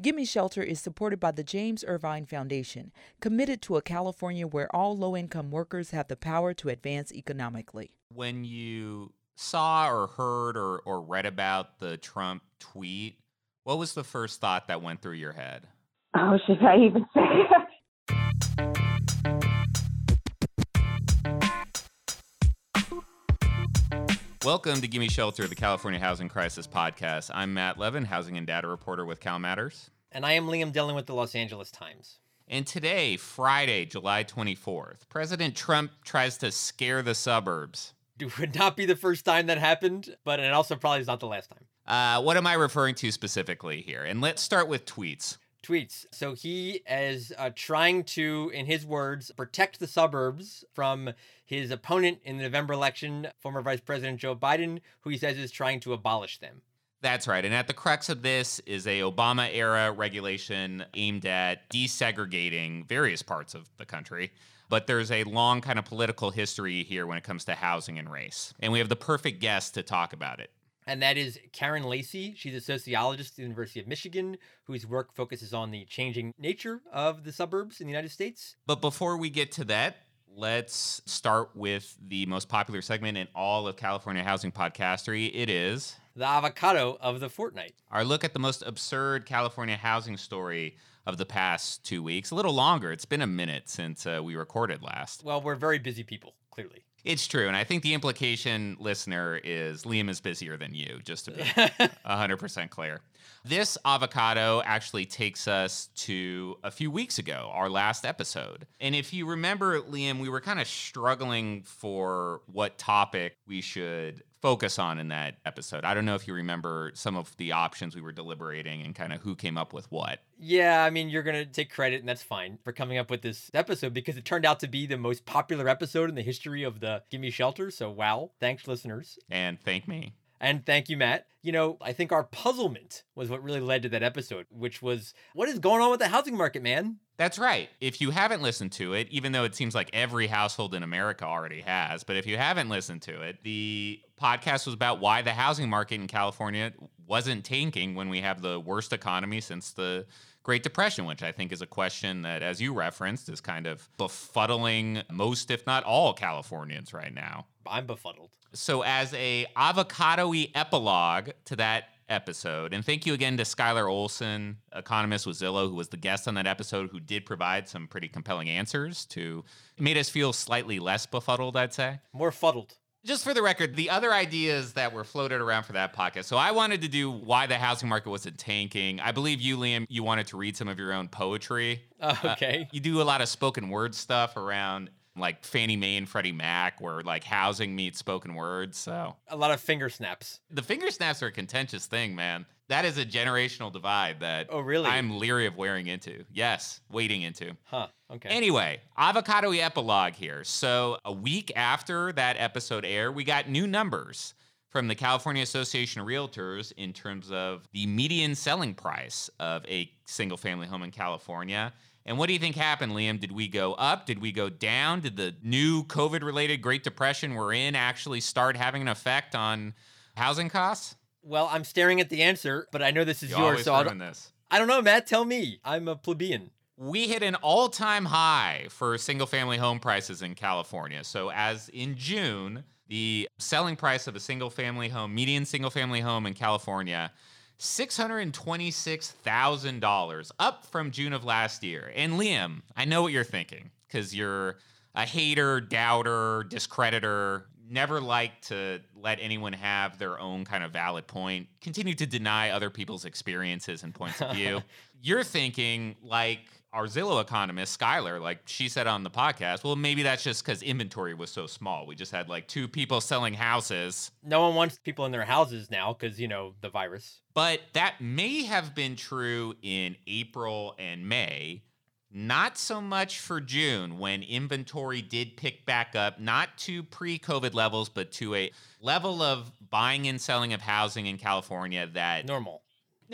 Gimme Shelter is supported by the James Irvine Foundation, committed to a California where all low income workers have the power to advance economically. When you saw or heard or, or read about the Trump tweet, what was the first thought that went through your head? Oh, should I even say? Welcome to Gimme Shelter, the California Housing Crisis Podcast. I'm Matt Levin, housing and data reporter with CalMatters. And I am Liam Dillon with the Los Angeles Times. And today, Friday, July 24th, President Trump tries to scare the suburbs. It would not be the first time that happened, but it also probably is not the last time. Uh, what am I referring to specifically here? And let's start with tweets. Tweets. So he is uh, trying to, in his words, protect the suburbs from his opponent in the November election, former Vice President Joe Biden, who he says is trying to abolish them. That's right. And at the crux of this is a Obama era regulation aimed at desegregating various parts of the country. But there's a long kind of political history here when it comes to housing and race. And we have the perfect guest to talk about it. And that is Karyn Lacy. She's a sociologist at the University of Michigan whose work focuses on the changing nature of the suburbs in the United States. But before we get to that, let's start with the most popular segment in all of California housing podcastery. It is the avocado of the fortnight. Our look at the most absurd California housing story of the past two weeks. A little longer. It's been a minute since uh, we recorded last. Well, we're very busy people, clearly. It's true. And I think the implication, listener, is Liam is busier than you, just to be 100% clear. This avocado actually takes us to a few weeks ago, our last episode. And if you remember, Liam, we were kind of struggling for what topic we should focus on in that episode. I don't know if you remember some of the options we were deliberating and kind of who came up with what. Yeah, I mean, you're going to take credit, and that's fine for coming up with this episode because it turned out to be the most popular episode in the history of the Gimme Shelter. So, wow. Thanks, listeners. And thank me. And thank you, Matt. You know, I think our puzzlement was what really led to that episode, which was what is going on with the housing market, man? That's right. If you haven't listened to it, even though it seems like every household in America already has, but if you haven't listened to it, the podcast was about why the housing market in California wasn't tanking when we have the worst economy since the Great Depression, which I think is a question that, as you referenced, is kind of befuddling most, if not all, Californians right now. I'm befuddled. So, as a avocado-y epilogue to that episode, and thank you again to Skylar Olsen, economist with Zillow, who was the guest on that episode, who did provide some pretty compelling answers to made us feel slightly less befuddled, I'd say. More fuddled just for the record, the other ideas that were floated around for that podcast. So I wanted to do why the housing market wasn't tanking. I believe you, Liam, you wanted to read some of your own poetry. Uh, okay. Uh, you do a lot of spoken word stuff around like Fannie Mae and Freddie Mac, where like housing meets spoken words. So a lot of finger snaps. The finger snaps are a contentious thing, man. That is a generational divide that oh really I'm leery of wearing into. Yes, wading into. Huh. Okay. Anyway, avocado epilogue here. So a week after that episode aired, we got new numbers from the California Association of Realtors in terms of the median selling price of a single family home in California. And what do you think happened, Liam? Did we go up? Did we go down? Did the new COVID related Great Depression we're in actually start having an effect on housing costs? Well, I'm staring at the answer, but I know this is you yours. So I don't, this. I don't know, Matt. Tell me. I'm a plebeian. We hit an all time high for single family home prices in California. So, as in June, the selling price of a single family home, median single family home in California, $626,000, up from June of last year. And Liam, I know what you're thinking because you're a hater, doubter, discreditor, never like to let anyone have their own kind of valid point, continue to deny other people's experiences and points of view. you're thinking, like, our Zillow economist, Skylar, like she said on the podcast, well, maybe that's just because inventory was so small. We just had like two people selling houses. No one wants people in their houses now because, you know, the virus. But that may have been true in April and May. Not so much for June when inventory did pick back up, not to pre COVID levels, but to a level of buying and selling of housing in California that normal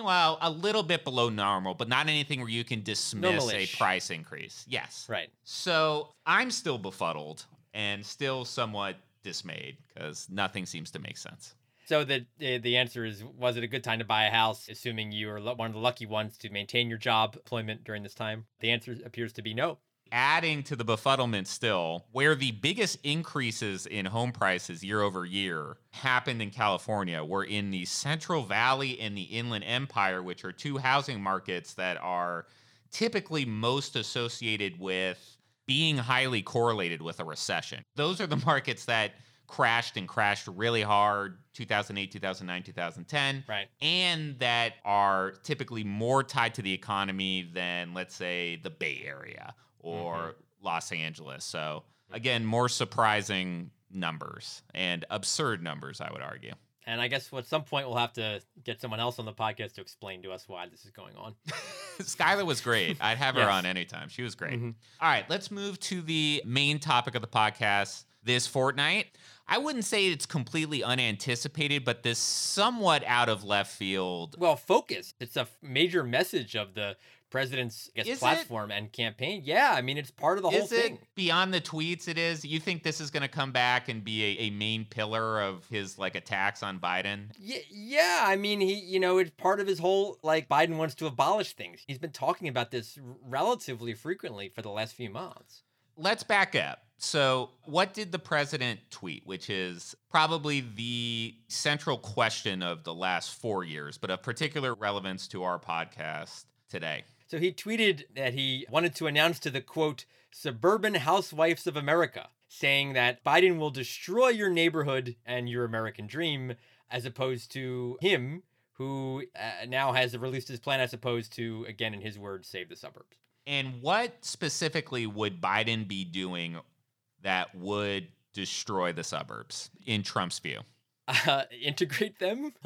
well, a little bit below normal, but not anything where you can dismiss Normal-ish. a price increase. Yes. Right. So I'm still befuddled and still somewhat dismayed because nothing seems to make sense. So the the the answer is: Was it a good time to buy a house? Assuming you are one of the lucky ones to maintain your job employment during this time, the answer appears to be no. Adding to the befuddlement still, where the biggest increases in home prices year over year happened in California were in the Central Valley and the Inland Empire, which are two housing markets that are typically most associated with being highly correlated with a recession. Those are the markets that crashed and crashed really hard 2008 2009 2010 Right. and that are typically more tied to the economy than let's say the bay area or los angeles so again more surprising numbers and absurd numbers i would argue And I guess at some point we'll have to get someone else on the podcast to explain to us why this is going on. Skylar was great. I'd have her on anytime. She was great. Mhm. All right, let's move to the main topic of the podcast this fortnight. I wouldn't say it's completely unanticipated, but this somewhat out of left field. Well, focus. It's a major message of the president's guess, Is it? platform and campaign. Yeah, I mean it's part of the whole it thing. beyond the tweets? It is. You think this is going to come back and be a, a main pillar of his like attacks on Biden? Yeah, yeah. I mean, he, you know, it's part of his whole like Biden wants to abolish things. He's been talking about this relatively frequently for the last few months. let's back up. So, what did the president tweet, which is probably the central question of the last four years, but of particular relevance to our podcast today? So he tweeted that he wanted to announce to the quote suburban housewives of America, saying that Biden will destroy your neighborhood and your American dream, as opposed to him, who uh, now has released his plan, as opposed to, again, in his words, save the suburbs. And what specifically would Biden be doing that would destroy the suburbs in Trump's view? Uh, integrate them.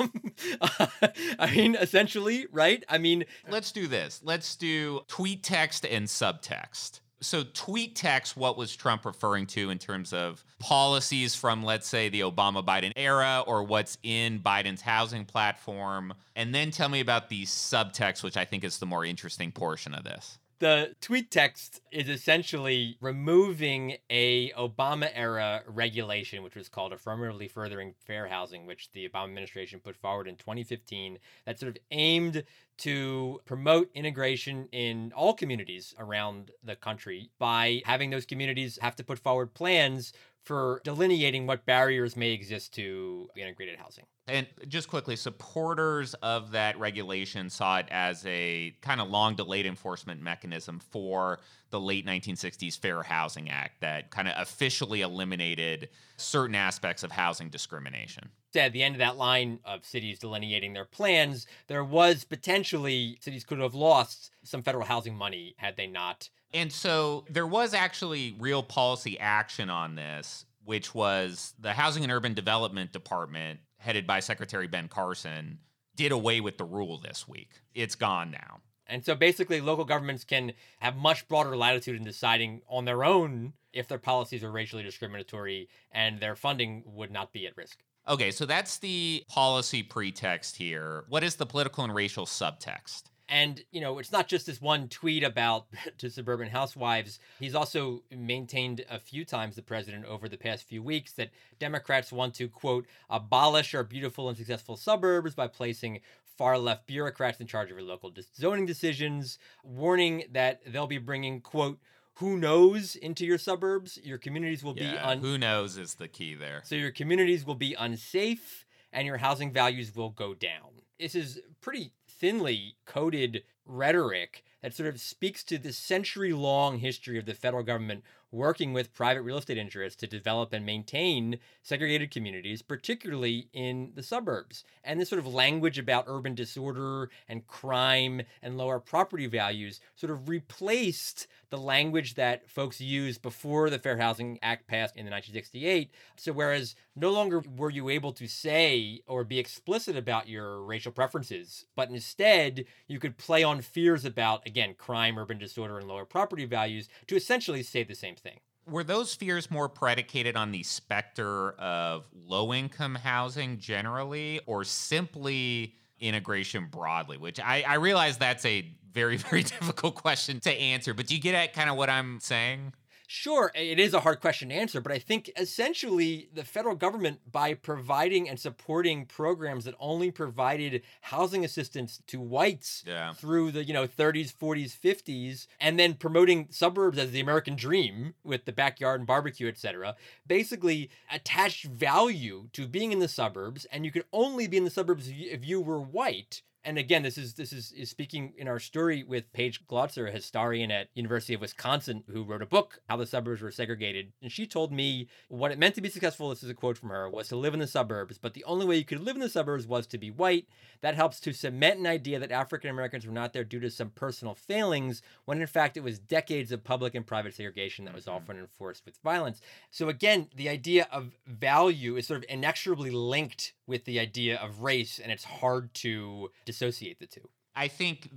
I mean, essentially, right? I mean, Let's do this. Let's do tweet text and subtext. So, tweet text, what was Trump referring to in terms of policies from, let's say, the Obama Biden era or what's in Biden's housing platform? And then tell me about the subtext, which I think is the more interesting portion of this. The tweet text is essentially removing a Obama era regulation, which was called affirmatively furthering fair housing, which the Obama administration put forward in 2015, that sort of aimed to promote integration in all communities around the country by having those communities have to put forward plans for delineating what barriers may exist to integrated housing. And just quickly, supporters of that regulation saw it as a kind of long delayed enforcement mechanism for the late 1960s Fair Housing Act that kind of officially eliminated certain aspects of housing discrimination. at the end of that line of cities delineating their plans, there was potentially cities could have lost some federal housing money had they not. And so there was actually real policy action on this, which was the Housing and Urban Development Department, headed by Secretary Ben Carson, did away with the rule this week. It's gone now. And so basically, local governments can have much broader latitude in deciding on their own if their policies are racially discriminatory and their funding would not be at risk. Okay, so that's the policy pretext here. What is the political and racial subtext? And, you know, it's not just this one tweet about to suburban housewives. He's also maintained a few times, the president, over the past few weeks, that Democrats want to, quote, abolish our beautiful and successful suburbs by placing far left bureaucrats in charge of our local zoning decisions, warning that they'll be bringing, quote, who knows into your suburbs. Your communities will be Yeah, un- who knows is the key there. so your communities will be unsafe and your housing values will go down. This is pretty thinly coded rhetoric that sort of speaks to the century long history of the federal government working with private real estate interests to develop and maintain segregated communities, particularly in the suburbs. And this sort of language about urban disorder and crime and lower property values sort of replaced the language that folks used before the Fair Housing Act passed in the 1968. So, whereas no longer were you able to say or be explicit about your racial preferences, but instead you could play on fears about, again, crime, urban disorder, and lower property values to essentially say the same thing. Were those fears more predicated on the specter of low income housing generally, or simply integration broadly? Which I, I realize that's a very, very difficult question to answer, but do you get at kind of what I'm saying? Sure, it is a hard question to answer, but I think essentially the federal government, by providing and supporting programs that only provided housing assistance to whites Yeah. through the you know 30s, 40s, 50s, and then promoting suburbs as the American dream with the backyard and barbecue, etc., basically attached value to being in the suburbs, and you could only be in the suburbs if you, if you were white and again, this is this is, is speaking in our story with Paige Glotzer, a historian at University of Wisconsin, who wrote a book, How the Suburbs Were Segregated. And she told me what it meant to be successful, this is a quote from her, was to live in the suburbs. But the only way you could live in the suburbs was to be white. That helps to cement an idea that African Americans were not there due to some personal failings, when in fact it was decades of public and private segregation that was Mhm. often enforced with violence. So again, the idea of value is sort of inexorably linked with the idea of race, and it's hard to dissociate the two. I think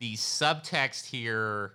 the subtext here,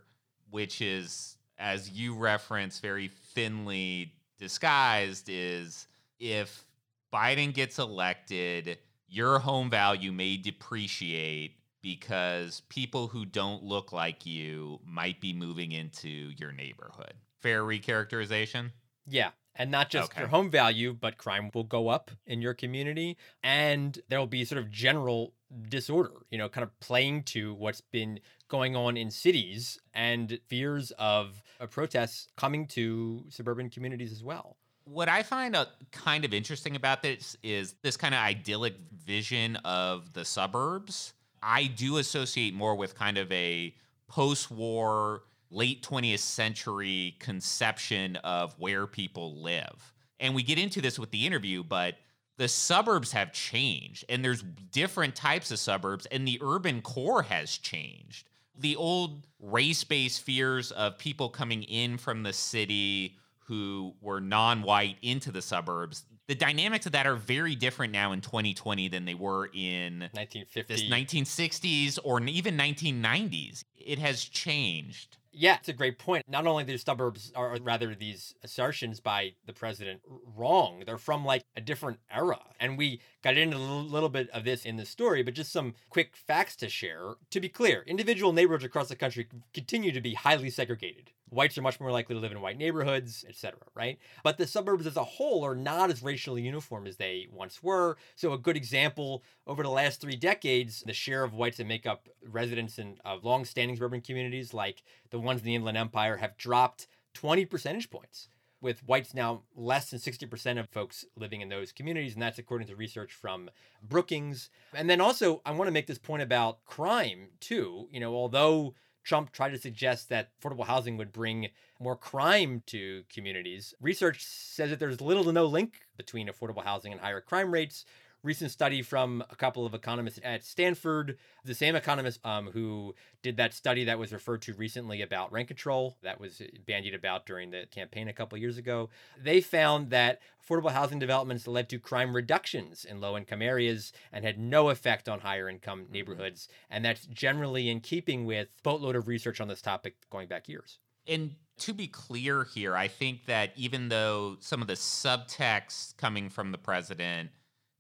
which is, as you reference, very thinly disguised, is if Biden gets elected, your home value may depreciate because people who don't look like you might be moving into your neighborhood. Fair recharacterization? Yeah. And not just Okay. your home value, but crime will go up in your community. And there will be sort of general disorder, you know, kind of playing to what's been going on in cities and fears of uh, protests coming to suburban communities as well. What I find uh, kind of interesting about this is this kind of idyllic vision of the suburbs. I do associate more with kind of a post war, late 20th century conception of where people live. And we get into this with the interview, but the suburbs have changed and there's different types of suburbs and the urban core has changed. The old race-based fears of people coming in from the city who were non-white into the suburbs, the dynamics of that are very different now in 2020 than they were in 1950. this 1960s or even 1990s. It has changed. Yeah, it's a great point. Not only these suburbs are or rather these assertions by the president wrong, they're from like a different era. And we got into a little- bit of this in the story, but just some quick facts to share. To be clear, individual neighborhoods across the country continue to be highly segregated. Whites are much more likely to live in white neighborhoods, etc., right? But the suburbs as a whole are not as racially uniform as they once were. So a good example over the last 3 decades, the share of whites that make up residents in of long-standing suburban communities like the ones in the Inland Empire have dropped 20 percentage points, with whites now less than 60% of folks living in those communities. And that's according to research from Brookings. And then also, I want to make this point about crime, too. You know, although Trump tried to suggest that affordable housing would bring more crime to communities, research says that there's little to no link between affordable housing and higher crime rates recent study from a couple of economists at Stanford, the same economist um, who did that study that was referred to recently about rent control that was bandied about during the campaign a couple years ago. They found that affordable housing developments led to crime reductions in low income areas and had no effect on higher income neighborhoods. And that's generally in keeping with boatload of research on this topic going back years. And to be clear here, I think that even though some of the subtext coming from the president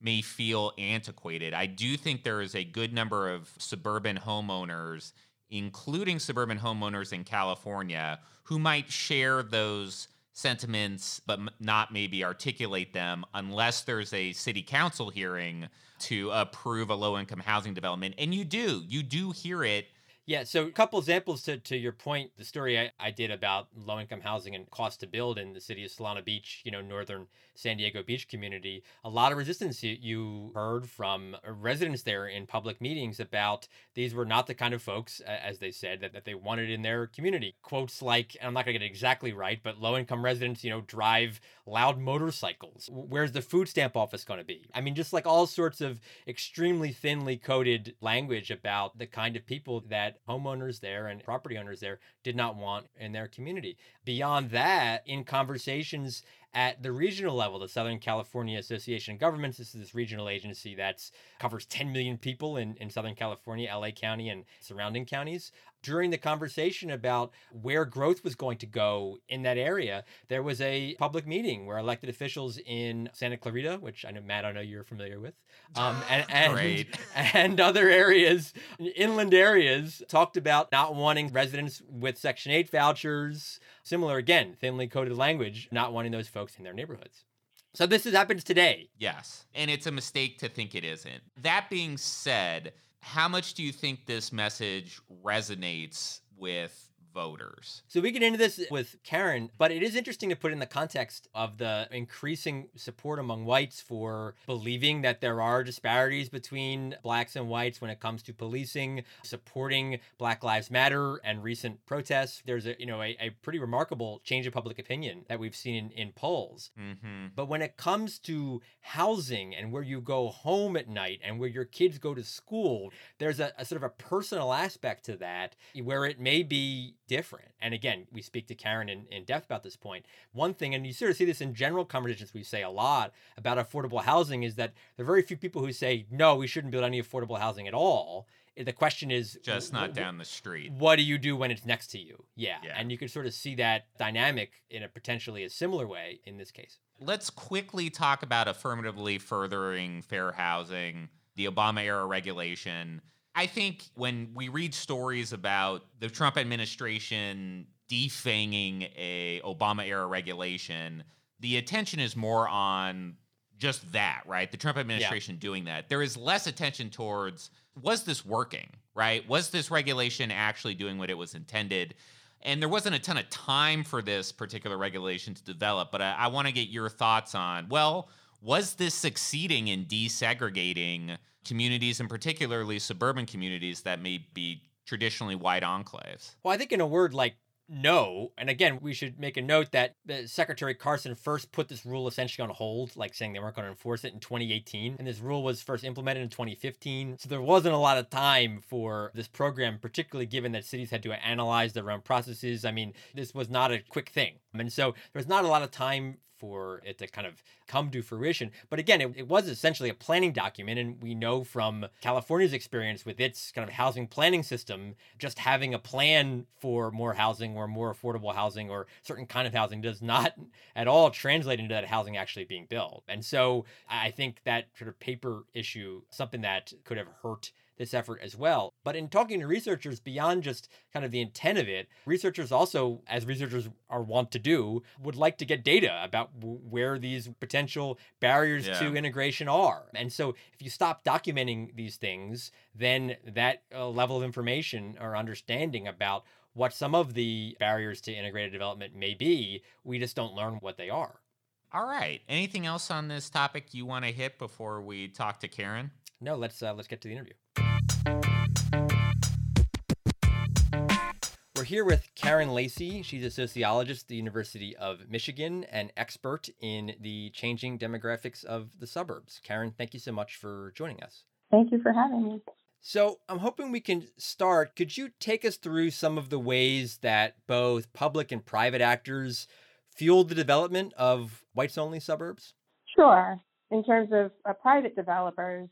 may feel antiquated, I do think there is a good number of suburban homeowners, including suburban homeowners in California, who might share those sentiments, but not maybe articulate them unless there's a city council hearing to approve a low income housing development. And you do, you do hear it Yeah, so a couple examples to, to your point, the story I, I did about low income housing and cost to build in the city of Solana Beach, you know, northern San Diego Beach community. A lot of resistance you, you heard from uh, residents there in public meetings about these were not the kind of folks, as they said, that, that they wanted in their community. Quotes like, and I'm not going to get it exactly right, but low income residents, you know, drive loud motorcycles. Where's the food stamp office going to be? I mean, just like all sorts of extremely thinly coded language about the kind of people that homeowners there and property owners there did not want in their community. Beyond that, in conversations at the regional level, the Southern California Association of Governments. This is this regional agency that covers 10 million people in, in Southern California, LA County, and surrounding counties. During the conversation about where growth was going to go in that area, there was a public meeting where elected officials in Santa Clarita, which I know Matt, I know you're familiar with, um, and and, and other areas, inland areas, talked about not wanting residents with Section 8 vouchers, similar again, thinly coded language, not wanting those folks in their neighborhoods. So this has happened today. Yes. And it's a mistake to think it isn't. That being said, how much do you think this message resonates with voters. So we get into this with Karyn, but it is interesting to put in the context of the increasing support among whites for believing that there are disparities between blacks and whites when it comes to policing, supporting Black Lives Matter and recent protests. There's a you know a, a pretty remarkable change of public opinion that we've seen in, in polls. Mm-hmm. But when it comes to housing and where you go home at night and where your kids go to school, there's a, a sort of a personal aspect to that where it may be different. And again, we speak to Karyn in, in depth about this point. One thing, and you sort of see this in general conversations we say a lot about affordable housing, is that there are very few people who say, no, we shouldn't build any affordable housing at all. The question is just not down the street. What do you do when it's next to you? Yeah. yeah. And you can sort of see that dynamic in a potentially a similar way in this case. Let's quickly talk about affirmatively furthering fair housing, the Obama era regulation I think when we read stories about the Trump administration defanging a Obama era regulation, the attention is more on just that, right? The Trump administration yeah. doing that. There is less attention towards was this working, right? Was this regulation actually doing what it was intended? And there wasn't a ton of time for this particular regulation to develop, but I, I want to get your thoughts on well, was this succeeding in desegregating? communities and particularly suburban communities that may be traditionally white enclaves? Well, I think in a word like no. And again, we should make a note that uh, Secretary Carson first put this rule essentially on hold, like saying they weren't going to enforce it in 2018. And this rule was first implemented in 2015. So there wasn't a lot of time for this program, particularly given that cities had to analyze their own processes. I mean, this was not a quick thing. And so there was not a lot of time for it to kind of come to fruition. But again, it, it, was essentially a planning document. And we know from California's experience with its kind of housing planning system, just having a plan for more housing or more affordable housing or certain kind of housing does not at all translate into that housing actually being built. And so I think that sort of paper issue, something that could have hurt this effort as well. But in talking to researchers beyond just kind of the intent of it, researchers also, as researchers are wont to do, would like to get data about w- where these potential barriers yeah. to integration are. And so if you stop documenting these things, then that uh, level of information or understanding about what some of the barriers to integrated development may be, we just don't learn what they are. All right. Anything else on this topic you want to hit before we talk to Karyn? No, let's uh, let's get to the interview. We're here with Karyn Lacy. She's a sociologist at the University of Michigan and expert in the changing demographics of the suburbs. Karyn, thank you so much for joining us. Thank you for having me. So, I'm hoping we can start. Could you take us through some of the ways that both public and private actors fueled the development of whites only suburbs? Sure. In terms of uh, private developers,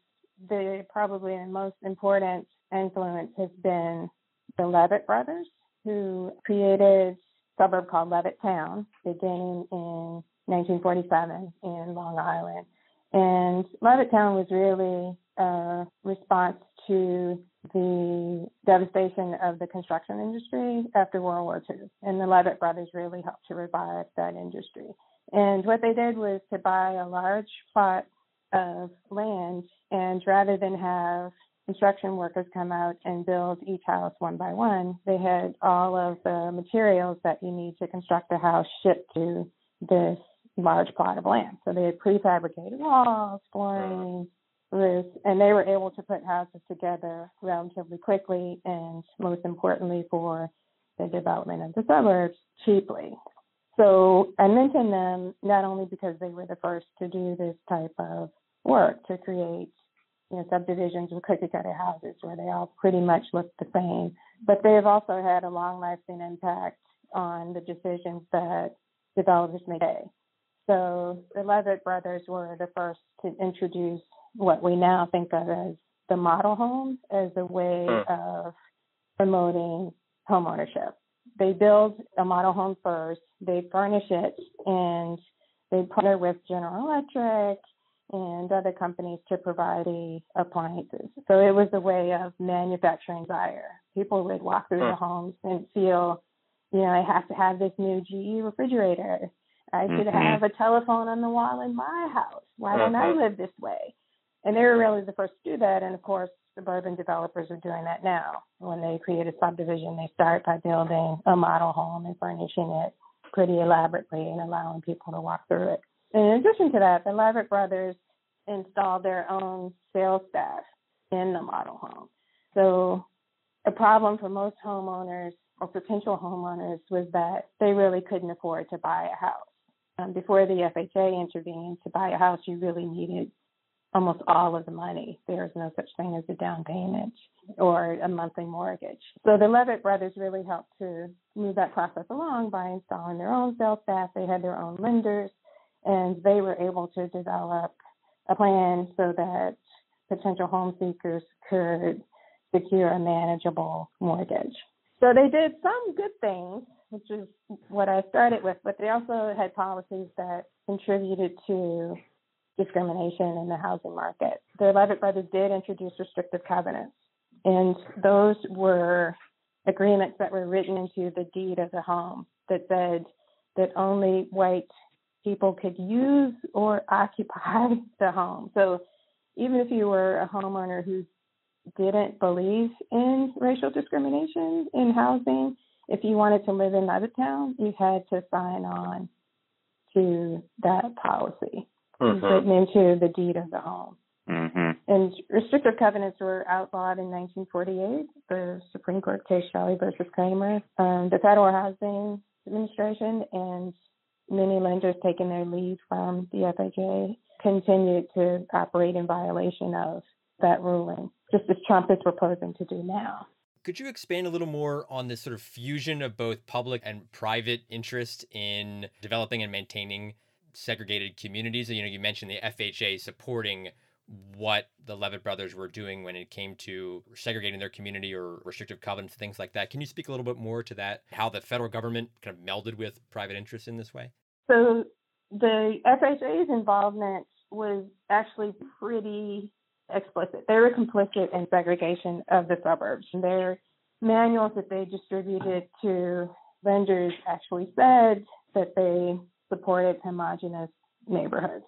the probably the most important influence has been the Levitt brothers, who created a suburb called Levittown beginning in 1947 in Long Island. And Levittown was really a response to the devastation of the construction industry after World War II. And the Levitt brothers really helped to revive that industry. And what they did was to buy a large plot of land and rather than have construction workers come out and build each house one by one, they had all of the materials that you need to construct a house shipped to this large plot of land. So they had prefabricated walls, flooring, roofs, and they were able to put houses together relatively quickly and most importantly for the development of the suburbs cheaply. So I mention them not only because they were the first to do this type of work to create you know, subdivisions with cookie cutter houses where they all pretty much look the same. But they have also had a long lasting impact on the decisions that developers make. So the Levitt brothers were the first to introduce what we now think of as the model home as a way hmm. of promoting homeownership. They build a model home first, they furnish it, and they partner with General Electric and other companies to provide the appliances. So it was a way of manufacturing desire. People would walk through the homes and feel, you know, I have to have this new GE refrigerator. I should Mhm. have a telephone on the wall in my house. Why don't I Mhm. live this way? And they were really the first to do that. And of course, suburban developers are doing that now. When they create a subdivision, they start by building a model home and furnishing it pretty elaborately and allowing people to walk through it. In addition to that, the Levitt brothers installed their own sales staff in the model home. So a problem for most homeowners or potential homeowners was that they really couldn't afford to buy a house. Um, before the FHA intervened, to buy a house, you really needed almost all of the money. There is no such thing as a down payment or a monthly mortgage. So the Levitt brothers really helped to move that process along by installing their own sales staff. They had their own lenders, and they were able to develop a plan so that potential home seekers could secure a manageable mortgage. So they did some good things, which is what I started with, but they also had policies that contributed to discrimination in the housing market. The Levitt brothers did introduce restrictive covenants, and those were agreements that were written into the deed of the home that said that only white people could use or occupy the home. So even if you were a homeowner who didn't believe in racial discrimination in housing, if you wanted to live in Levittown, you had to sign on to that policy Mhm. written into the deed of the home. Mhm. And restrictive covenants were outlawed in 1948. The Supreme Court case Shelley versus Kraemer. Um, the Federal Housing Administration and many lenders taking their lead from the FHA continued to operate in violation of that ruling, just as Trump is proposing to do now. Could you expand a little more on this sort of fusion of both public and private interest in developing and maintaining segregated communities? You know, you mentioned the FHA supporting what the Levitt brothers were doing when it came to segregating their community or restrictive covenants, things like that. Can you speak a little bit more to that? How the federal government kind of melded with private interests in this way? So the FHA's involvement was actually pretty explicit. They were complicit in segregation of the suburbs. Their manuals that they distributed to lenders actually said that they supported homogenous neighborhoods,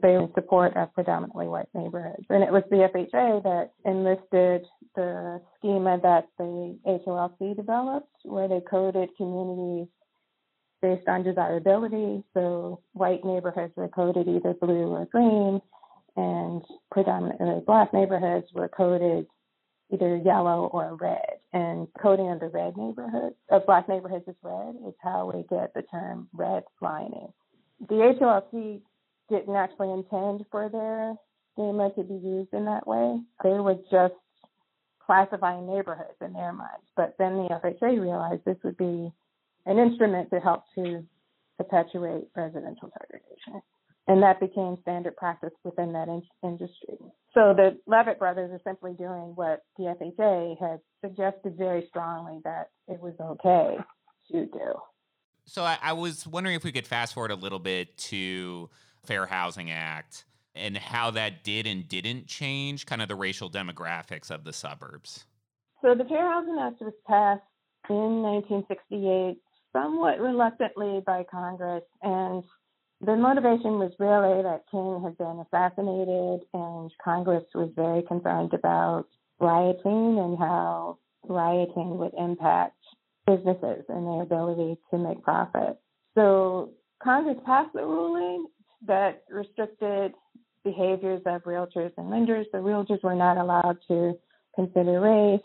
they support a predominantly white neighborhoods. And it was the FHA that enlisted the schema that the HOLC developed, where they coded communities based on desirability. So white neighborhoods were coded either blue or green, and predominantly black neighborhoods were coded either yellow or red. And coding of the red neighborhoods, of black neighborhoods as red, is how we get the term redlining. The HOLC didn't actually intend for their schema to be used in that way. They were just classifying neighborhoods in their minds. But then the FHA realized this would be an instrument to help to perpetuate residential segregation. And that became standard practice within that in- industry. So the Levitt brothers are simply doing what the FHA had suggested very strongly that it was okay to do. So I, I was wondering if we could fast forward a little bit to Fair Housing Act and how that did and didn't change kind of the racial demographics of the suburbs. So the Fair Housing Act was passed in 1968 somewhat reluctantly by Congress, and the motivation was really that King had been assassinated, and Congress was very concerned about rioting and how rioting would impact businesses and their ability to make profit. So Congress passed the ruling that restricted behaviors of realtors and lenders. The realtors were not allowed to consider race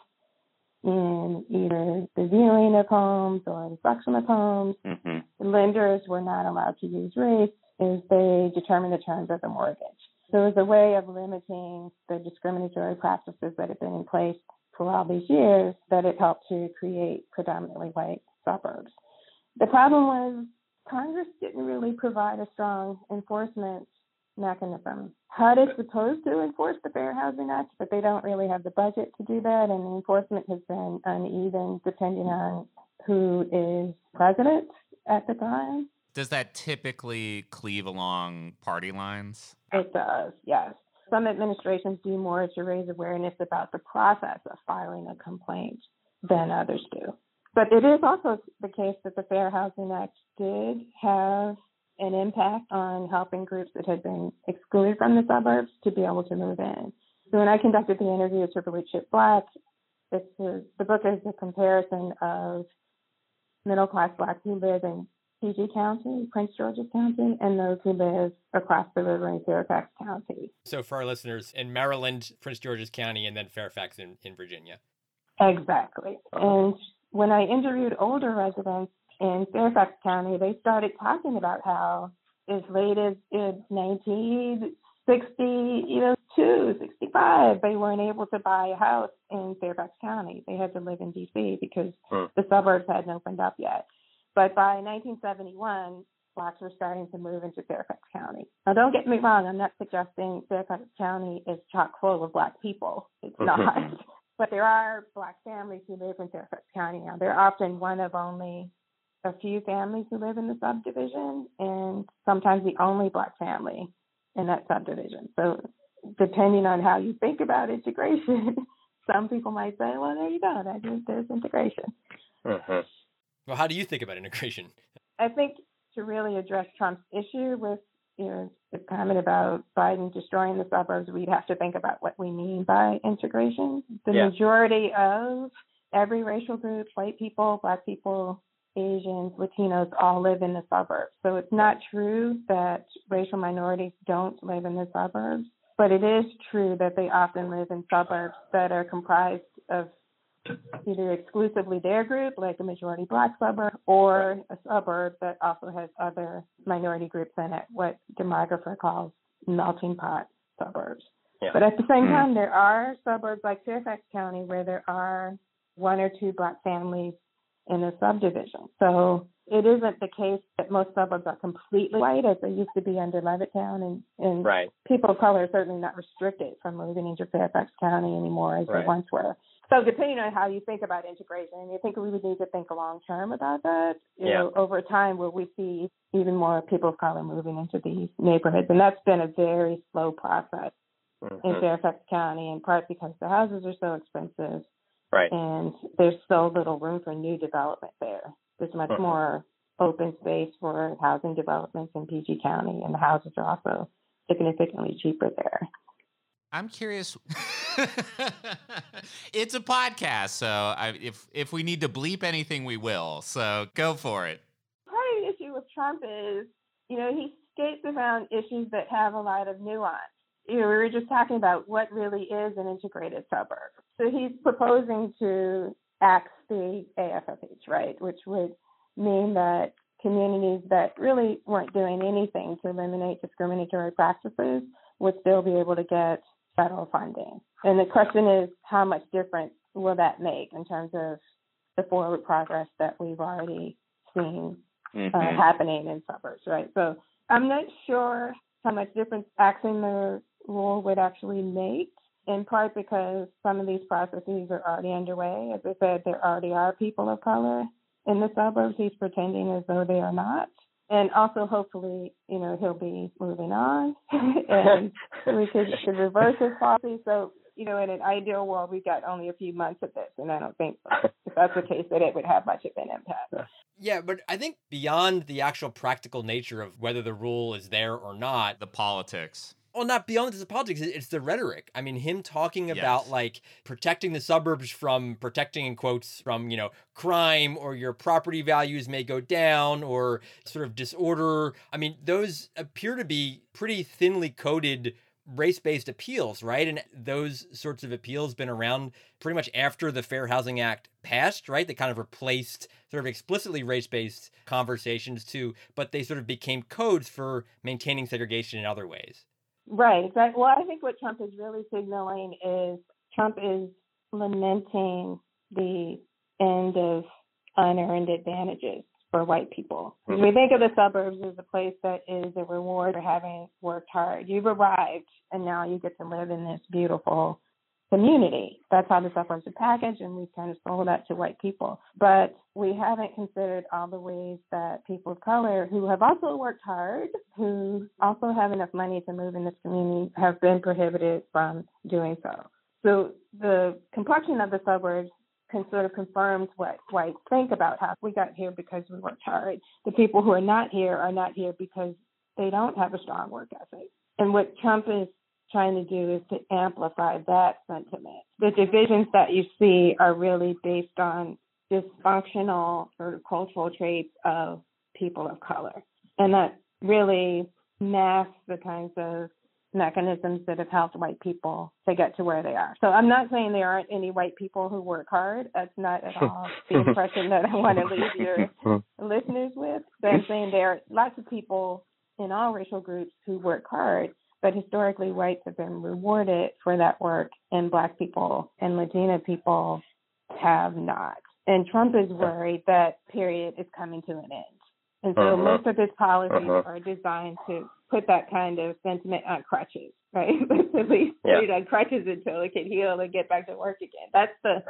in either the viewing of homes or the selection of homes. Mhm. Lenders were not allowed to use race as they determined the terms of the mortgage. So it was a way of limiting the discriminatory practices that had been in place for all these years that it helped to create predominantly white suburbs. The problem was Congress didn't really provide a strong enforcement mechanism. HUD is supposed to enforce the Fair Housing Act, but they don't really have the budget to do that, and the enforcement has been uneven depending on who is president at the time. Does that typically cleave along party lines? It does, yes. Some administrations do more to raise awareness about the process of filing a complaint than others do. But it is also the case that the Fair Housing Act did have an impact on helping groups that had been excluded from the suburbs to be able to move in. So when I conducted the interview with Triple Chip Black, it's a, the book is a comparison of middle class blacks who live in PG County, Prince George's County, and those who live across the river in Fairfax County. So for our listeners, in Maryland, Prince George's County, and then Fairfax in, in Virginia. Exactly. And when I interviewed older residents in Fairfax County, they started talking about how as late as in 1960, you know, two, 65, they weren't able to buy a house in Fairfax County. They had to live in D.C. because Hmm. the suburbs hadn't opened up yet. But by 1971, blacks were starting to move into Fairfax County. Now, don't get me wrong, I'm not suggesting Fairfax County is chock full of black people. It's not. But there are black families who live in Fairfax County now. They're often one of only a few families who live in the subdivision, and sometimes the only black family in that subdivision. So, depending on how you think about integration, some people might say, well, there you go, that is, there's integration. Mhm. Well, how do you think about integration? I think to really address Trump's issue with you know the comment about Biden destroying the suburbs, we'd have to think about what we mean by integration. The Yeah. majority of every racial group, white people, black people, Asians, Latinos, all live in the suburbs. So it's not true that racial minorities don't live in the suburbs, but it is true that they often live in suburbs that are comprised of either exclusively their group, like a majority black suburb, or a suburb that also has other minority groups in it, what demographer calls melting pot suburbs. Yeah. But at the same Mhm. time, there are suburbs like Fairfax County where there are one or two black families in a subdivision. So it isn't the case that most suburbs are completely white as they used to be under Levittown and, and Right. people of color are certainly not restricted from moving into Fairfax County anymore as Right. they once were. So depending on how you think about integration, I think we would need to think long term about that. You Yeah. know, over time, will we see even more people of color moving into these neighborhoods? And that's been a very slow process in Mhm. Fairfax County, in part because the houses are so expensive Right. and there's so little room for new development there. There's much Mhm. more open space for housing developments in PG County, and the houses are also significantly cheaper there. I'm curious. it's a podcast, so I, if if we need to bleep anything, we will. So go for it. Part of the issue with Trump is, you know, he skates around issues that have a lot of nuance. You know, we were just talking about what really is an integrated suburb. So he's proposing to axe the AFFH, right, which would mean that communities that really weren't doing anything to eliminate discriminatory practices would still be able to get federal funding. And the question is, how much difference will that make in terms of the forward progress that we've already seen uh, Mhm. happening in suburbs, right? So I'm not sure how much difference axing the rule would actually make, in part because some of these processes are already underway. As I said, there already are people of color in the suburbs. He's pretending as though they are not. And also, hopefully, you know, he'll be moving on and we could, could reverse his policy. So, you know, in an ideal world, we've got only a few months of this, and I don't think if that's the case that it would have much of an impact. Yeah, but I think beyond the actual practical nature of whether the rule is there or not, The politics. Well, not beyond the politics, it's the rhetoric. I mean, him talking about Yes. like protecting the suburbs from protecting in quotes from, you know, crime or your property values may go down or sort of disorder. I mean, those appear to be pretty thinly coded race-based appeals, right? And those sorts of appeals been around pretty much after the Fair Housing Act passed, right? They kind of replaced sort of explicitly race-based conversations too, but they sort of became codes for maintaining segregation in other ways. Right, exactly. Well, I think what Trump is really signaling is Trump is lamenting the end of unearned advantages for white people. Mm-hmm. We think of the suburbs as a place that is a reward for having worked hard. You've arrived and now you get to live in this beautiful community. That's how the are packaged, and we've kind of sold that to white people. But we haven't considered all the ways that people of color who have also worked hard, who also have enough money to move in this community, have been prohibited from doing so. So the complexion of the suburbs can sort of confirms what whites think about how we got here because we worked hard. The people who are not here are not here because they don't have a strong work ethic. And what Trump is trying to do is to amplify that sentiment. The divisions that you see are really based on dysfunctional sort of cultural traits of people of color. And that really masks the kinds of mechanisms that have helped white people to get to where they are. So I'm not saying there aren't any white people who work hard. That's not at all the impression that I want to leave your listeners with. But I'm saying there are lots of people in all racial groups who work hard, but historically whites have been rewarded for that work and black people and Latina people have not. And Trump is worried that period is coming to an end. And so uh-huh. most of his policies uh-huh. are designed to put that kind of sentiment on crutches, right? At least yeah. on crutches until it can heal and get back to work again. That's the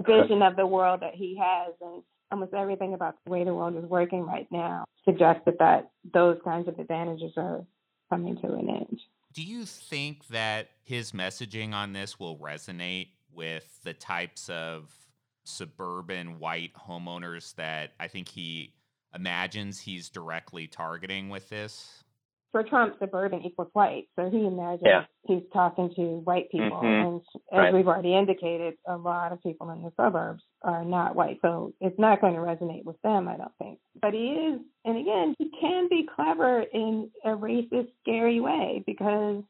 vision of the world that he has, and almost everything about the way the world is working right now suggests that, that those kinds of advantages are coming to an end. Do you think that his messaging on this will resonate with the types of suburban white homeowners that I think he imagines he's directly targeting with this? For Trump, suburban equals white. So he imagines yeah. he's talking to white people. Mm-hmm. And as right. we've already indicated, a lot of people in the suburbs are not white. So it's not going to resonate with them, I don't think. But he is, and again, he can be clever in a racist, scary way because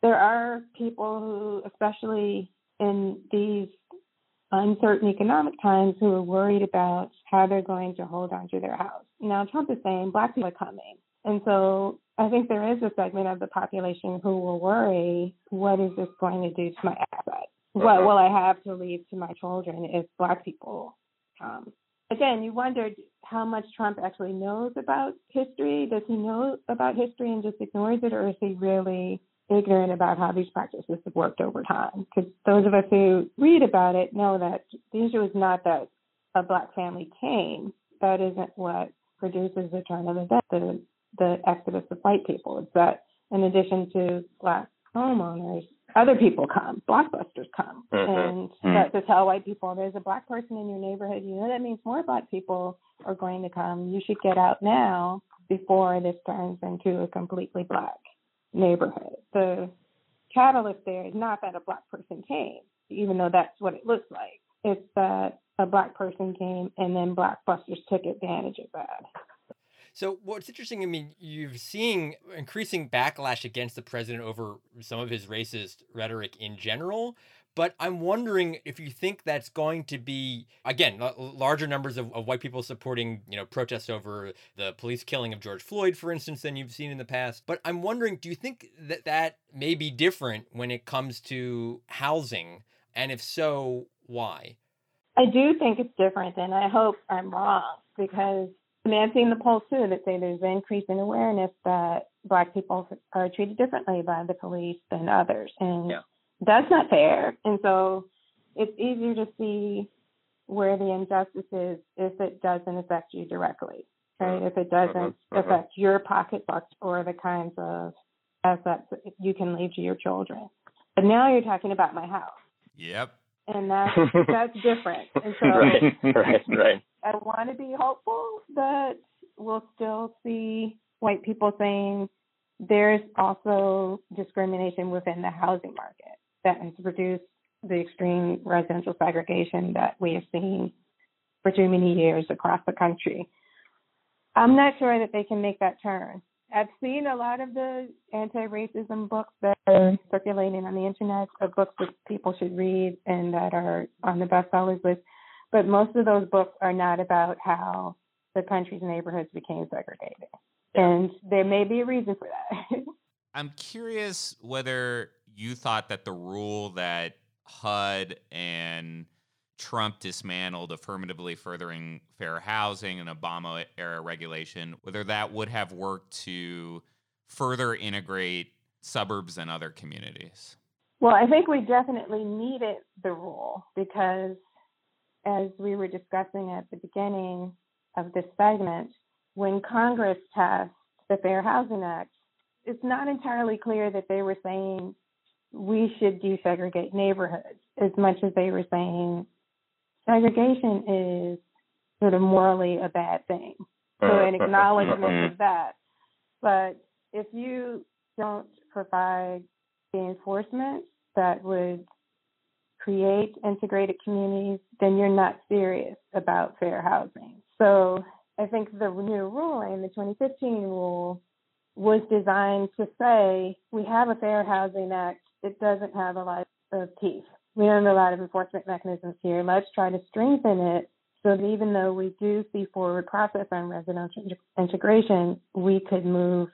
there are people who, especially in these uncertain economic times who are worried about how they're going to hold on to their house. Now, Trump is saying black people are coming. And so I think there is a segment of the population who will worry, what is this going to do to my asset? What uh-huh. will I have to leave to my children if black people come? Again, you wondered how much Trump actually knows about history. Does he know about history and just ignores it, or is he really ignorant about how these practices have worked over time. Because those of us who read about it know that the issue is not that a black family came. That isn't what produces the turn of events, the, the exodus of white people. It's that in addition to black homeowners, other people come, blockbusters come. Mm-hmm. And mm-hmm. to tell white people there's a black person in your neighborhood, you know that means more black people are going to come. You should get out now before this turns into a completely black neighborhood. The catalyst there is not that a black person came, even though that's what it looks like. It's that a black person came and then blockbusters took advantage of that. So what's interesting, I mean, you've seen increasing backlash against the president over some of his racist rhetoric in general, but I'm wondering if you think that's going to be again larger numbers of, of, white people supporting you know protests over the police killing of George Floyd, for instance, than you've seen in the past. But I'm wondering, do you think that that may be different when it comes to housing, and if so, why? I do think it's different, and I hope I'm wrong because I mean I've seen the polls too that say there's an increase in awareness that Black people are treated differently by the police than others, and yeah that's not fair. And so it's easier to see where the injustice is if it doesn't affect you directly, right? If it doesn't uh-huh, uh-huh. affect your pocketbook or the kinds of assets that you can leave to your children. But now you're talking about my house. Yep. And that's that's different. And so right, right, right. I want to be hopeful that we'll still see white people saying there's also discrimination within the housing market that has produced the extreme residential segregation that we have seen for too many years across the country. I'm not sure that they can make that turn. I've seen a lot of the anti-racism books that are circulating on the internet, or books that people should read and that are on the bestsellers list. But most of those books are not about how the country's neighborhoods became segregated. And there may be a reason for that. I'm curious whether you thought that the rule that HUD and Trump dismantled affirmatively furthering fair housing and Obama era regulation, whether that would have worked to further integrate suburbs and other communities. Well, I think we definitely needed the rule because, as we were discussing at the beginning of this segment, when Congress passed the Fair Housing Act, it's not entirely clear that they were saying we should desegregate neighborhoods as much as they were saying segregation is sort of morally a bad thing. So an mm-hmm. acknowledgement of mm-hmm. that. But if you don't provide the enforcement that would create integrated communities, then you're not serious about fair housing. So I think the new ruling, the 2015 rule, was designed to say we have a Fair Housing Act. It doesn't have a lot of teeth. We don't have a lot of enforcement mechanisms here. Let's try to strengthen it so that even though we do see forward process on residential integration, we could move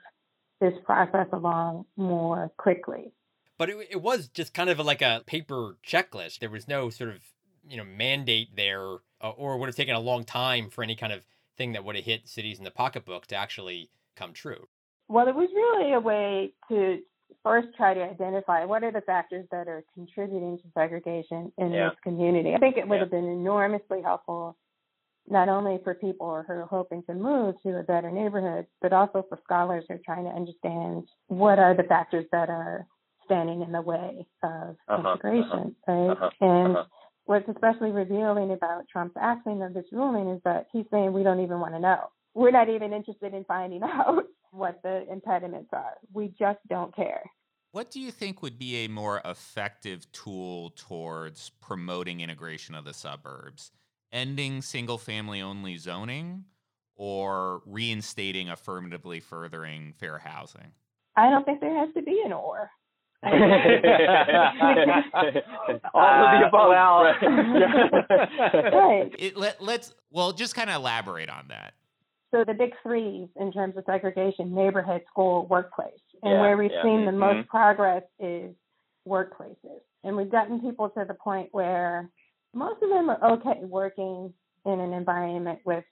this process along more quickly. But it, it was just kind of like a paper checklist. There was no sort of you know mandate there, uh, or would have taken a long time for any kind of thing that would have hit cities in the pocketbook to actually come true. Well, it was really a way to first try to identify what are the factors that are contributing to segregation in yeah. this community. I think it would yeah. have been enormously helpful not only for people who are hoping to move to a better neighborhood, but also for scholars who are trying to understand what are the factors that are standing in the way of uh-huh, integration, uh-huh, right? Uh-huh, and uh-huh. what's especially revealing about Trump's acting of this ruling is that he's saying we don't even want to know. We're not even interested in finding out what the impediments are. We just don't care. What do you think would be a more effective tool towards promoting integration of the suburbs? Ending single family only zoning or reinstating affirmatively furthering fair housing? I don't think there has to be an or. All of the above. Well, right. It, let, let's well just kind of elaborate on that. So the big threes in terms of segregation: neighborhood, school, workplace. And yeah, where we've yeah. seen the mm-hmm. most progress is workplaces. And we've gotten people to the point where most of them are okay working in an environment with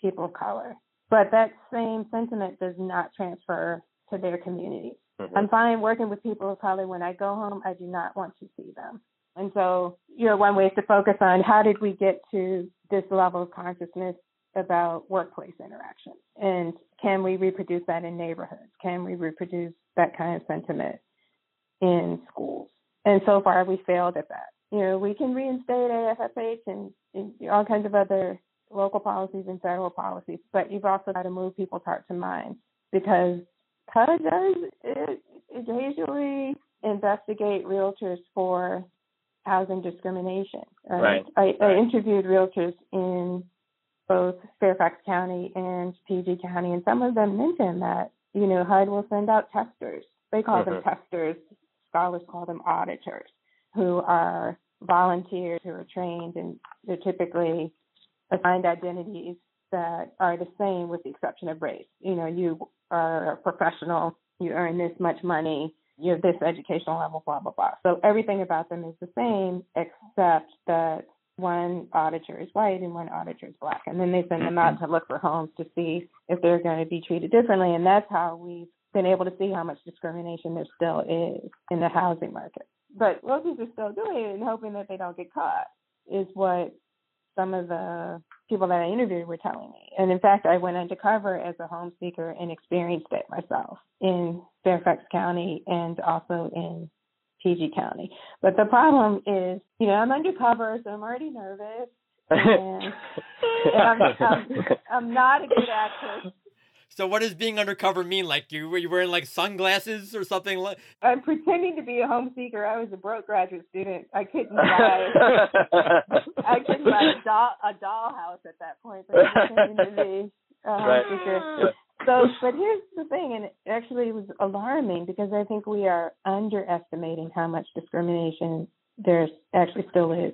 people of color. But that same sentiment does not transfer to their communities. Mm-hmm. I'm fine working with people of color. When I go home, I do not want to see them. And so, you know, one way is to focus on how did we get to this level of consciousness about workplace interaction? And can we reproduce that in neighborhoods? Can we reproduce that kind of sentiment in schools? And so far, we failed at that. You know, we can reinstate AFFH and, and all kinds of other local policies and federal policies, but you've also got to move people's hearts and minds because HUD does occasionally investigate realtors for housing discrimination. Right. I, I interviewed realtors in both Fairfax County and PG County, and some of them mentioned that, you know, HUD will send out testers. They call mm-hmm. them testers. Scholars call them auditors, who are volunteers who are trained and they're typically assigned identities that are the same with the exception of race. You know, you are a professional, you earn this much money, you have this educational level, blah, blah, blah. So everything about them is the same except that one auditor is white and one auditor is black. And then they send them out to look for homes to see if they're going to be treated differently. And that's how we've been able to see how much discrimination there still is in the housing market. But realtors are still doing it and hoping that they don't get caught is what some of the people that I interviewed were telling me. And in fact, I went undercover as a home seeker and experienced it myself in Fairfax County and also in PG County. But the problem is, you know, I'm undercover, so I'm already nervous. And, and I'm, I'm, I'm not a good actress. So what does being undercover mean? Like you were you wearing like sunglasses or something like? I'm pretending to be a home seeker. I was a broke graduate student. I couldn't buy. I couldn't buy a doll a dollhouse at that point. But I'm pretending to be a home right. seeker. So, but here's the thing, and it actually was alarming because I think we are underestimating how much discrimination there actually still is.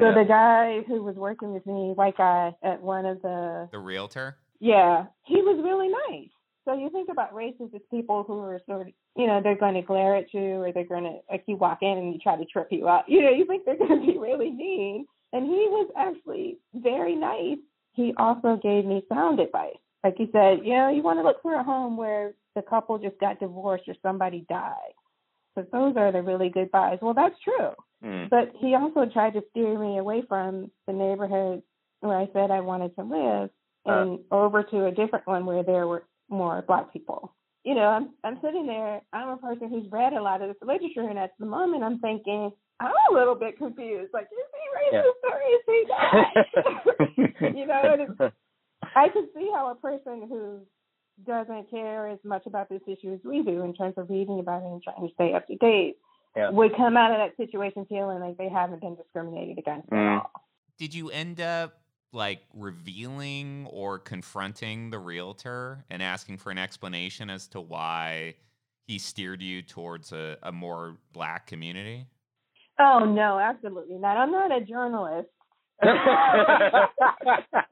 So yeah. the guy who was working with me, white guy, at one of the the realtor. Yeah, he was really nice. So you think about racists as people who are sort of, you know, they're going to glare at you or they're going to, like you walk in and you try to trip you up. You know, you think they're going to be really mean. And he was actually very nice. He also gave me sound advice. Like he said, you know, you want to look for a home where the couple just got divorced or somebody died. So those are the really good buys. Well, that's true. Mm. But he also tried to steer me away from the neighborhood where I said I wanted to live. And uh. over to a different one where there were more black people. You know, I'm I'm sitting there. I'm a person who's read a lot of this literature, and at the moment, I'm thinking I'm a little bit confused. Like, is he racist yeah. or is he not? you know, I can see how a person who doesn't care as much about this issue as we do in terms of reading about it and trying to stay up to date yeah. would come out of that situation feeling like they haven't been discriminated against mm. at all. Did you end up like revealing or confronting the realtor and asking for an explanation as to why he steered you towards a, a more black community? Oh no, absolutely not. I'm not a journalist. I'm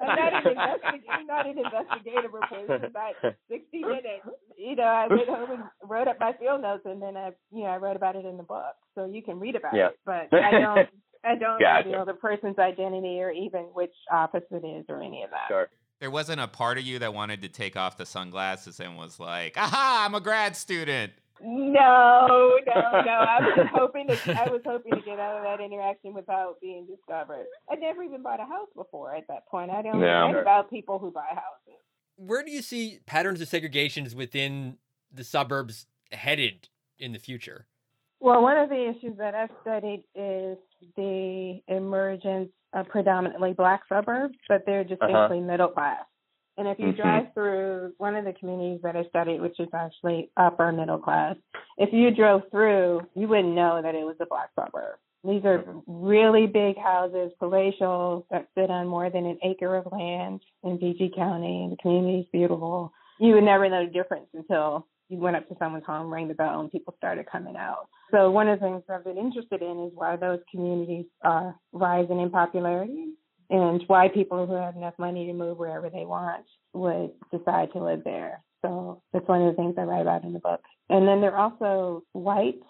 not an investigator. Not an investigative reporter. About sixty minutes. You know, I went home and wrote up my field notes, and then I, you know, I wrote about it in the book, so you can read about yeah. it. But I don't. I don't gotcha. reveal the person's identity or even which office it is or any of that. Sure. There wasn't a part of you that wanted to take off the sunglasses and was like, "Aha! I'm a grad student." No, no, no. I was hoping to. I was hoping to get out of that interaction without being discovered. I never even bought a house before at that point. I don't yeah. know about people who buy houses. Where do you see patterns of segregations within the suburbs headed in the future? Well, one of the issues that I've studied is the emergence of predominantly black suburbs, but they're distinctly uh-huh. middle class. And if you mm-hmm. drive through one of the communities that I studied, which is actually upper middle class, if you drove through, you wouldn't know that it was a black suburb. These are mm-hmm. really big houses, palatial, that sit on more than an acre of land in PG County, the community is beautiful. You would never know the difference until you went up to someone's home, rang the bell, and people started coming out. So one of the things I've been interested in is why those communities are rising in popularity and why people who have enough money to move wherever they want would decide to live there. So that's one of the things I write about in the book. And then there are also white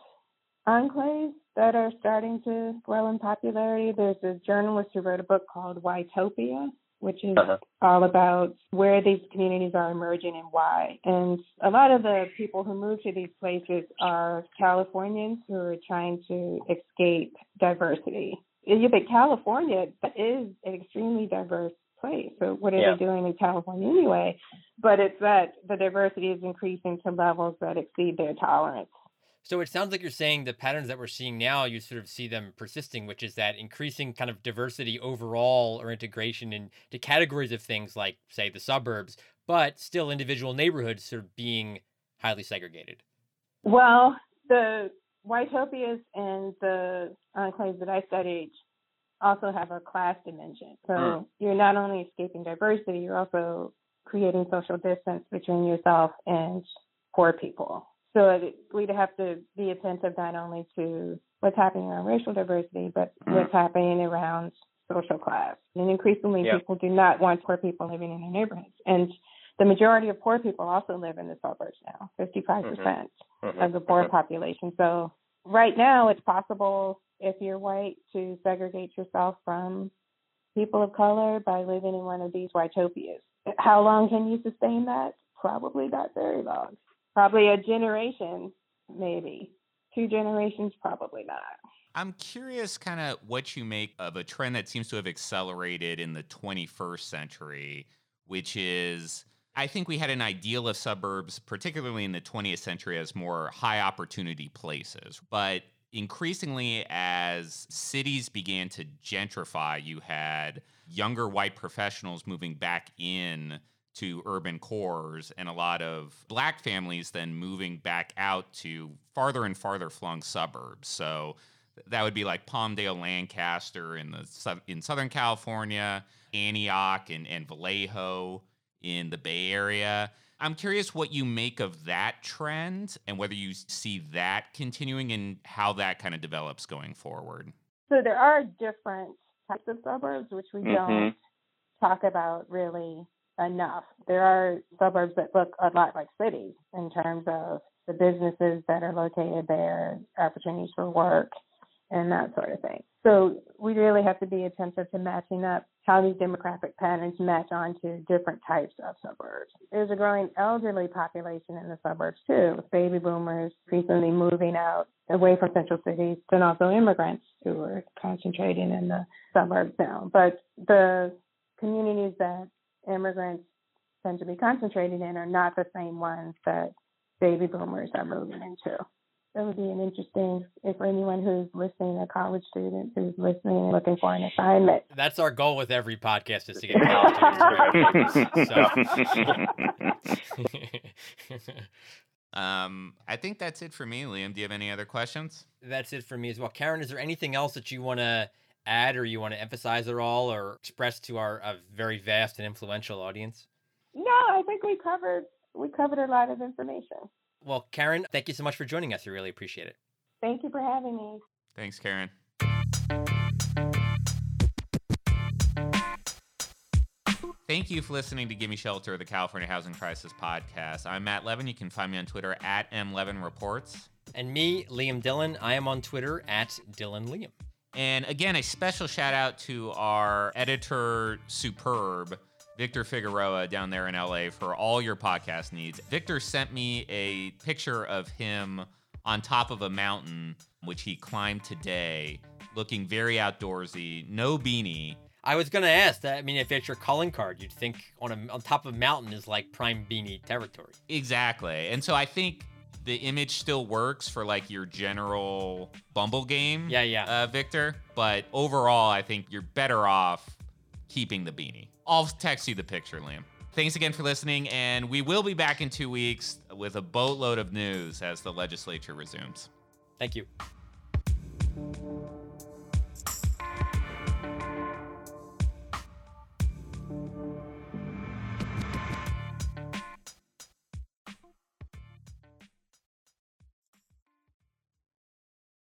enclaves that are starting to grow in popularity. There's a journalist who wrote a book called Whitopia, which is uh-huh. all about where these communities are emerging and why. And a lot of the people who move to these places are Californians who are trying to escape diversity. But California is an extremely diverse place. So what are yeah. they doing in California anyway? But it's that the diversity is increasing to levels that exceed their tolerance. So it sounds like you're saying the patterns that we're seeing now, you sort of see them persisting, which is that increasing kind of diversity overall or integration into categories of things like, say, the suburbs, but still individual neighborhoods sort of being highly segregated. Well, the Whitopias and the enclaves that I studied also have a class dimension. So mm. you're not only escaping diversity, you're also creating social distance between yourself and poor people. So we'd have to be attentive not only to what's happening around racial diversity, but mm-hmm. what's happening around social class. And increasingly, yep. people do not want poor people living in their neighborhoods. And the majority of poor people also live in the suburbs now, 55% mm-hmm. percent mm hmm of the poor mm-hmm. population. So right now, it's possible if you're white to segregate yourself from people of color by living in one of these whitopias. How long can you sustain that? Probably not very long probably a generation, maybe. Two generations, probably not. I'm curious kind of what you make of a trend that seems to have accelerated in the 21st century, which is I think we had an ideal of suburbs, particularly in the 20th century, as more high opportunity places. But increasingly, as cities began to gentrify, you had younger white professionals moving back in to urban cores and a lot of black families then moving back out to farther and farther flung suburbs. So that would be like Palmdale, Lancaster in the in Southern California, Antioch and, and Vallejo in the Bay Area. I'm curious what you make of that trend and whether you see that continuing and how that kind of develops going forward. So there are different types of suburbs, which we mm-hmm. don't talk about really enough. There are suburbs that look a lot like cities in terms of the businesses that are located there, opportunities for work. and that sort of thing. So we really have to be attentive to matching up how these demographic patterns match onto different types of suburbs. There's a growing elderly population in the suburbs too, with baby boomers recently moving out away from central cities and also immigrants who are concentrating in the suburbs now. But the communities that immigrants tend to be concentrating in are not the same ones that baby boomers are moving into that would be an interesting if anyone who's listening, a college student who's listening and looking for an assignment. That's our goal with every podcast is to get college students. um, I think that's it for me, Liam. Do you have any other questions? That's it for me as well. Karyn, is there anything else that you want to add or you want to emphasize at all or express to our very vast and influential audience? No, I think we covered we covered a lot of information. Well, Karyn, thank you so much for joining us. We really appreciate it. Thank you for having me. Thanks, Karyn. Thank you for listening to Gimme Shelter, the California Housing Crisis podcast. I'm Matt Levin. You can find me on Twitter at mlevinreports. And me, Liam Dillon. I am on Twitter at Dillon Liam. And again, a special shout out to our editor, Superb, Victor Figueroa down there in LA for all your podcast needs. Victor sent me a picture of him on top of a mountain, which he climbed today, looking very outdoorsy, no beanie. I was gonna ask that. I mean, if it's your calling card, you'd think on a on top of a mountain is like prime beanie territory. Exactly, and so I think the image still works for like your general Bumble game. Yeah, yeah, uh, Victor. But overall, I think you're better off keeping the beanie. I'll text you the picture, Liam. Thanks again for listening, and we will be back in two weeks with a boatload of news as the legislature resumes. Thank you.